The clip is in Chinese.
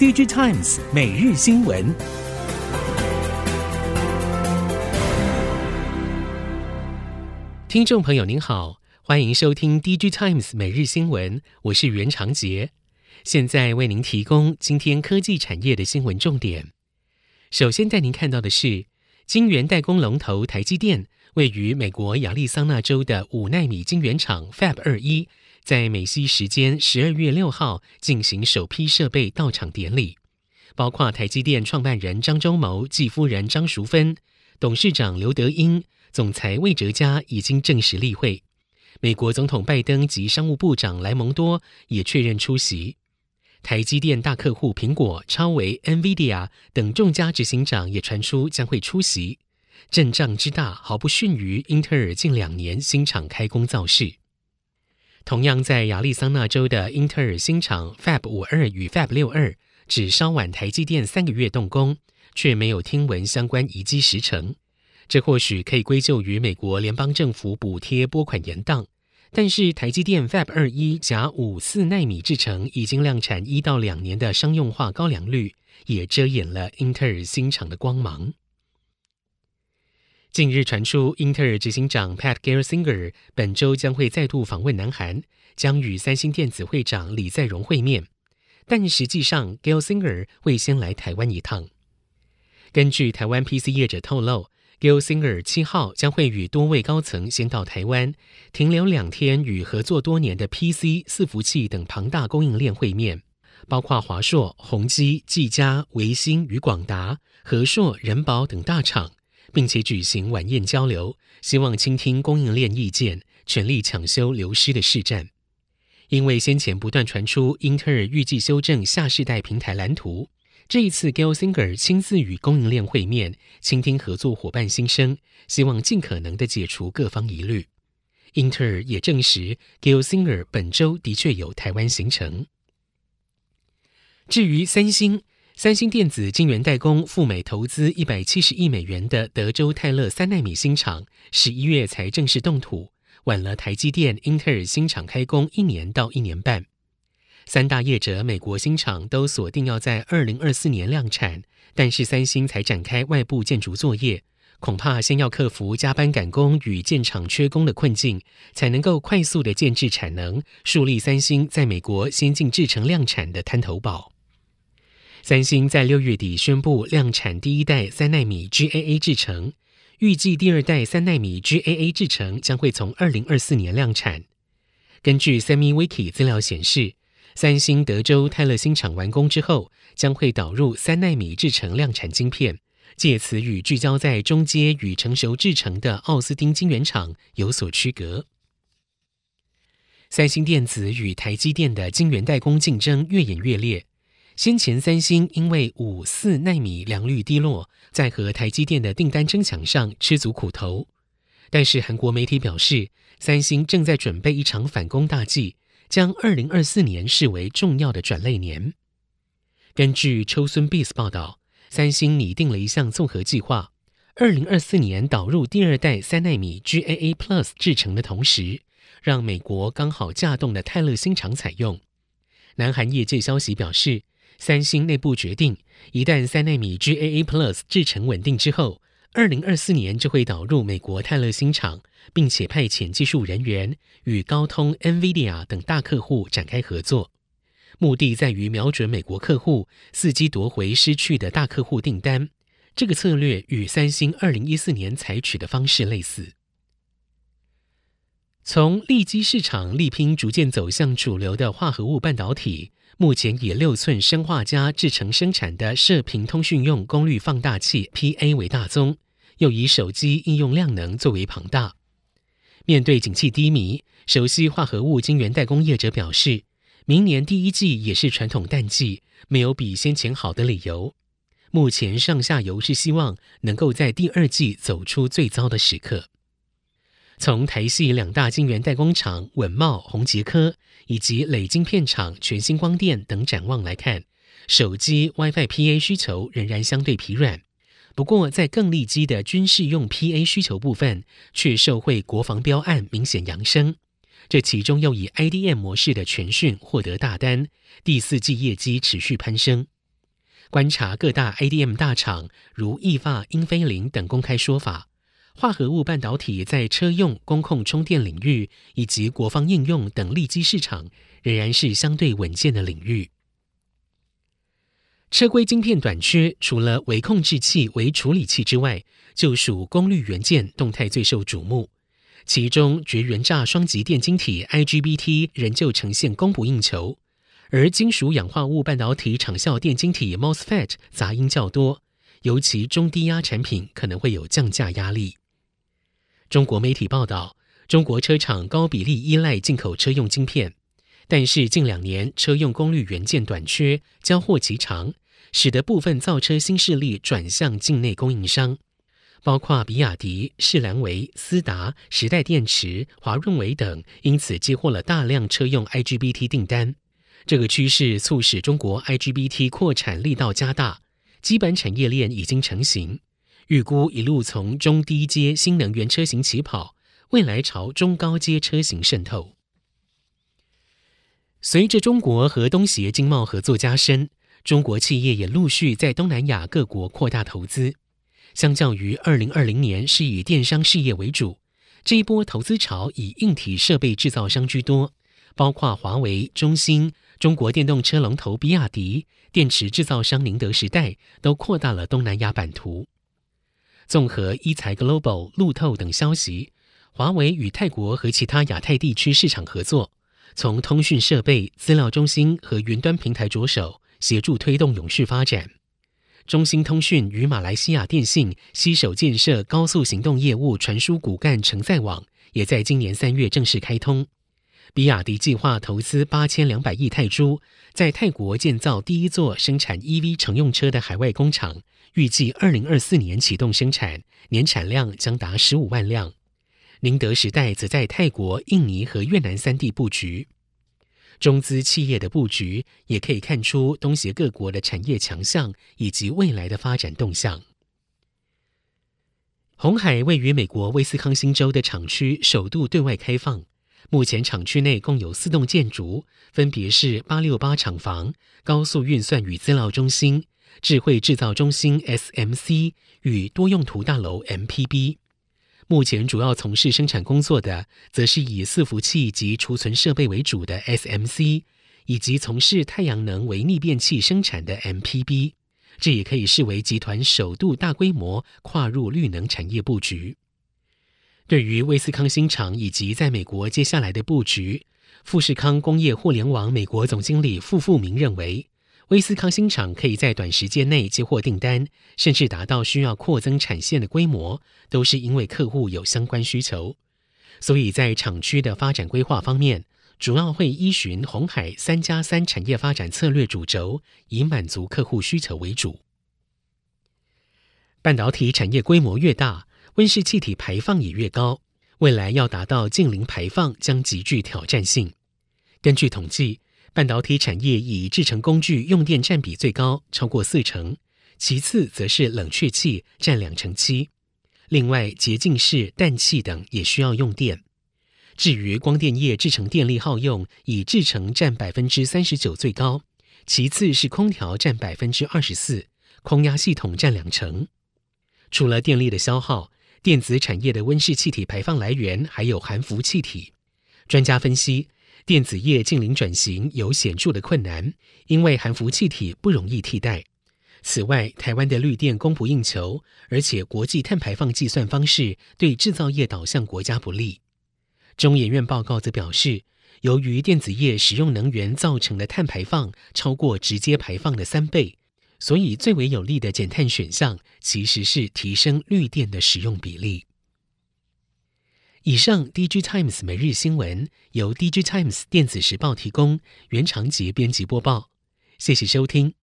DigiTimes 每日新闻，听众朋友您好，欢迎收听 DigiTimes 每日新闻，我是袁长杰，现在为您提供今天科技产业的新闻重点。首先带您看到的是，晶圆代工龙头台积电位于美国亚利桑那州的五纳米晶圆厂 Fab 21。在美西时间十二月六号进行首批设备到场典礼，包括台积电创办人张忠谋、继夫人张淑芬、董事长刘德英、总裁魏哲嘉已经正式例会。美国总统拜登及商务部长莱蒙多也确认出席。台积电大客户苹果、超微、NVIDIA 等众家执行长也传出将会出席。阵仗之大，毫不逊于英特尔近两年新厂开工造势。同样在亚利桑那州的英特尔新厂 Fab 五二与 Fab 六二，只稍晚台积电三个月动工，却没有听闻相关移机时程。这或许可以归咎于美国联邦政府补贴拨款延宕。但是台积电 Fab 二一甲五四纳米制程已经量产一到两年的商用化高良率，也遮掩了英特尔新厂的光芒。近日传出，英特尔执行长 Pat Gelsinger 本周将会再度访问南韩，将与三星电子会长李在镕会面。但实际上，Gelsinger 会先来台湾一趟。根据台湾 PC 业者透露，Gelsinger 七号将会与多位高层先到台湾，停留两天，与合作多年的 PC 伺服器等庞大供应链会面，包括华硕、宏基、技嘉、维星与广达、和硕、仁宝等大厂。并且举行晚宴交流，希望倾听供应链意见，全力抢修流失的市占。因为先前不断传出英特尔预计修正下世代平台蓝图，这一次 Gelsinger 亲自与供应链会面，倾听合作伙伴心声，希望尽可能的解除各方疑虑。英特尔也证实，Gelsinger 本周的确有台湾行程。至于三星。三星电子晶圆代工赴美投资一百七十亿美元的德州泰勒三纳米新厂，十一月才正式动土，晚了台积电、英特尔新厂开工一年到一年半。三大业者美国新厂都锁定要在二零二四年量产，但是三星才展开外部建筑作业，恐怕先要克服加班赶工与建厂缺工的困境，才能够快速的建置产能，树立三星在美国先进制程量产的滩头堡。三星在六月底宣布量产第一代三纳米 GAA 制程，预计第二代三纳米 GAA 制程将会从二零二四年量产。根据 SemiWiki 资料显示，三星德州泰勒新厂完工之后，将会导入三纳米制程量产晶片，借此与聚焦在中阶与成熟制程的奥斯汀晶圆厂有所区隔。三星电子与台积电的晶圆代工竞争越演越烈。先前三星因为五四纳米良率低落，在和台积电的订单争抢上吃足苦头。但是韩国媒体表示，三星正在准备一场反攻大计，将二零二四年视为重要的转类年。根据秋孙 bis 报道，三星拟定了一项综合计划，二零二四年导入第二代三纳米 GAA Plus 制程的同时，让美国刚好稼动的泰勒新厂采用。南韩业界消息表示，三星内部决定，一旦三纳米 GAA Plus 制程稳定之后，二零二四年就会导入美国泰勒新厂，并且派遣技术人员与高通、NVIDIA 等大客户展开合作，目的在于瞄准美国客户，伺机夺回失去的大客户订单。这个策略与三星二零一四年采取的方式类似。从利基市场力拼逐渐走向主流的化合物半导体。目前以六寸砷化镓制成生产的射频通讯用功率放大器 （PA） 为大宗，又以手机应用量能最为庞大。面对景气低迷，熟悉化合物晶圆代工业者表示，明年第一季也是传统淡季，没有比先前好的理由。目前上下游是希望能够在第二季走出最糟的时刻。从台系两大晶圆代工厂稳懋、宏捷科以及磊晶片厂全新光电等展望来看，手机 WiFi PA 需求仍然相对疲软。不过，在更利基的军事用 PA 需求部分，却受惠国防标案明显扬升。这其中又以 IDM 模式的全讯获得大单，第四季业绩持续攀升。观察各大 IDM 大厂如意发、英飞凌等公开说法，化合物半导体在车用、工控充电领域以及国防应用等利基市场，仍然是相对稳健的领域。车规晶片短缺，除了微控制器、微处理器之外，就属功率元件动态最受瞩目。其中，绝缘栅双极电晶体 IGBT 仍旧呈现供不应求。而金属氧化物半导体场效电晶体 MOSFET 杂音较多，尤其中低压产品可能会有降价压力。中国媒体报道，中国车厂高比例依赖进口车用晶片，但是近两年车用功率元件短缺，交货期长，使得部分造车新势力转向境内供应商，包括比亚迪、世兰维、思达、时代电池、华润韦等，因此接获了大量车用 IGBT 订单。这个趋势促使中国 IGBT 扩产力道加大，基本产业链已经成型。预估一路从中低阶新能源车型起跑，未来朝中高阶车型渗透。随着中国和东协经贸合作加深，中国企业也陆续在东南亚各国扩大投资。相较于2020年是以电商事业为主，这一波投资潮以硬体设备制造商居多，包括华为、中兴。中国电动车龙头比亚迪、电池制造商宁德时代都扩大了东南亚版图。综合一财 Global、路透等消息，华为与泰国和其他亚太地区市场合作，从通讯设备、资料中心和云端平台着手，协助推动永续发展。中兴通讯与马来西亚电信携手建设高速行动业务传输骨干承载网，也在今年三月正式开通。比亚迪计划投资八千两百亿泰铢，在泰国建造第一座生产 EV 乘用车的海外工厂，预计二零二四年启动生产，年产量将达十五万辆。宁德时代则在泰国、印尼和越南三地布局。中资企业的布局，也可以看出东协各国的产业强项以及未来的发展动向。红海位于美国威斯康星州的厂区首度对外开放。目前厂区内共有四栋建筑，分别是八六八厂房、高速运算与资料中心、智慧制造中心 （SMC） 与多用途大楼 （MPB）。目前主要从事生产工作的，则是以伺服器及储存设备为主的 SMC，以及从事太阳能为逆变器生产的 MPB。这也可以视为集团首度大规模跨入绿能产业布局。对于威斯康星厂以及在美国接下来的布局，富士康工业互联网美国总经理傅富明认为，威斯康星厂可以在短时间内接获订单，甚至达到需要扩增产线的规模，都是因为客户有相关需求。所以在厂区的发展规划方面，主要会依循红海三加三产业发展策略主轴，以满足客户需求为主。半导体产业规模越大，温室气体排放也越高，未来要达到净零排放将极具挑战性。根据统计，半导体产业以制成工具用电占比最高，超过四成，其次则是冷却器占两成七。另外，洁净室、氮气等也需要用电。至于光电业制成电力耗用，以制成占百分之三十九最高，其次是空调占百分之二十四，空压系统占两成。除了电力的消耗，电子产业的温室气体排放来源还有含氟气体。专家分析，电子业近零转型有显著的困难，因为含氟气体不容易替代。此外，台湾的绿电供不应求，而且国际碳排放计算方式对制造业导向国家不利。中研院报告则表示，由于电子业使用能源造成的碳排放超过直接排放的三倍。所以，最为有利的减碳选项其实是提升绿电的使用比例。以上，DG Times 每日新闻由 DG Times 电子时报提供，原长杰编辑播报。谢谢收听。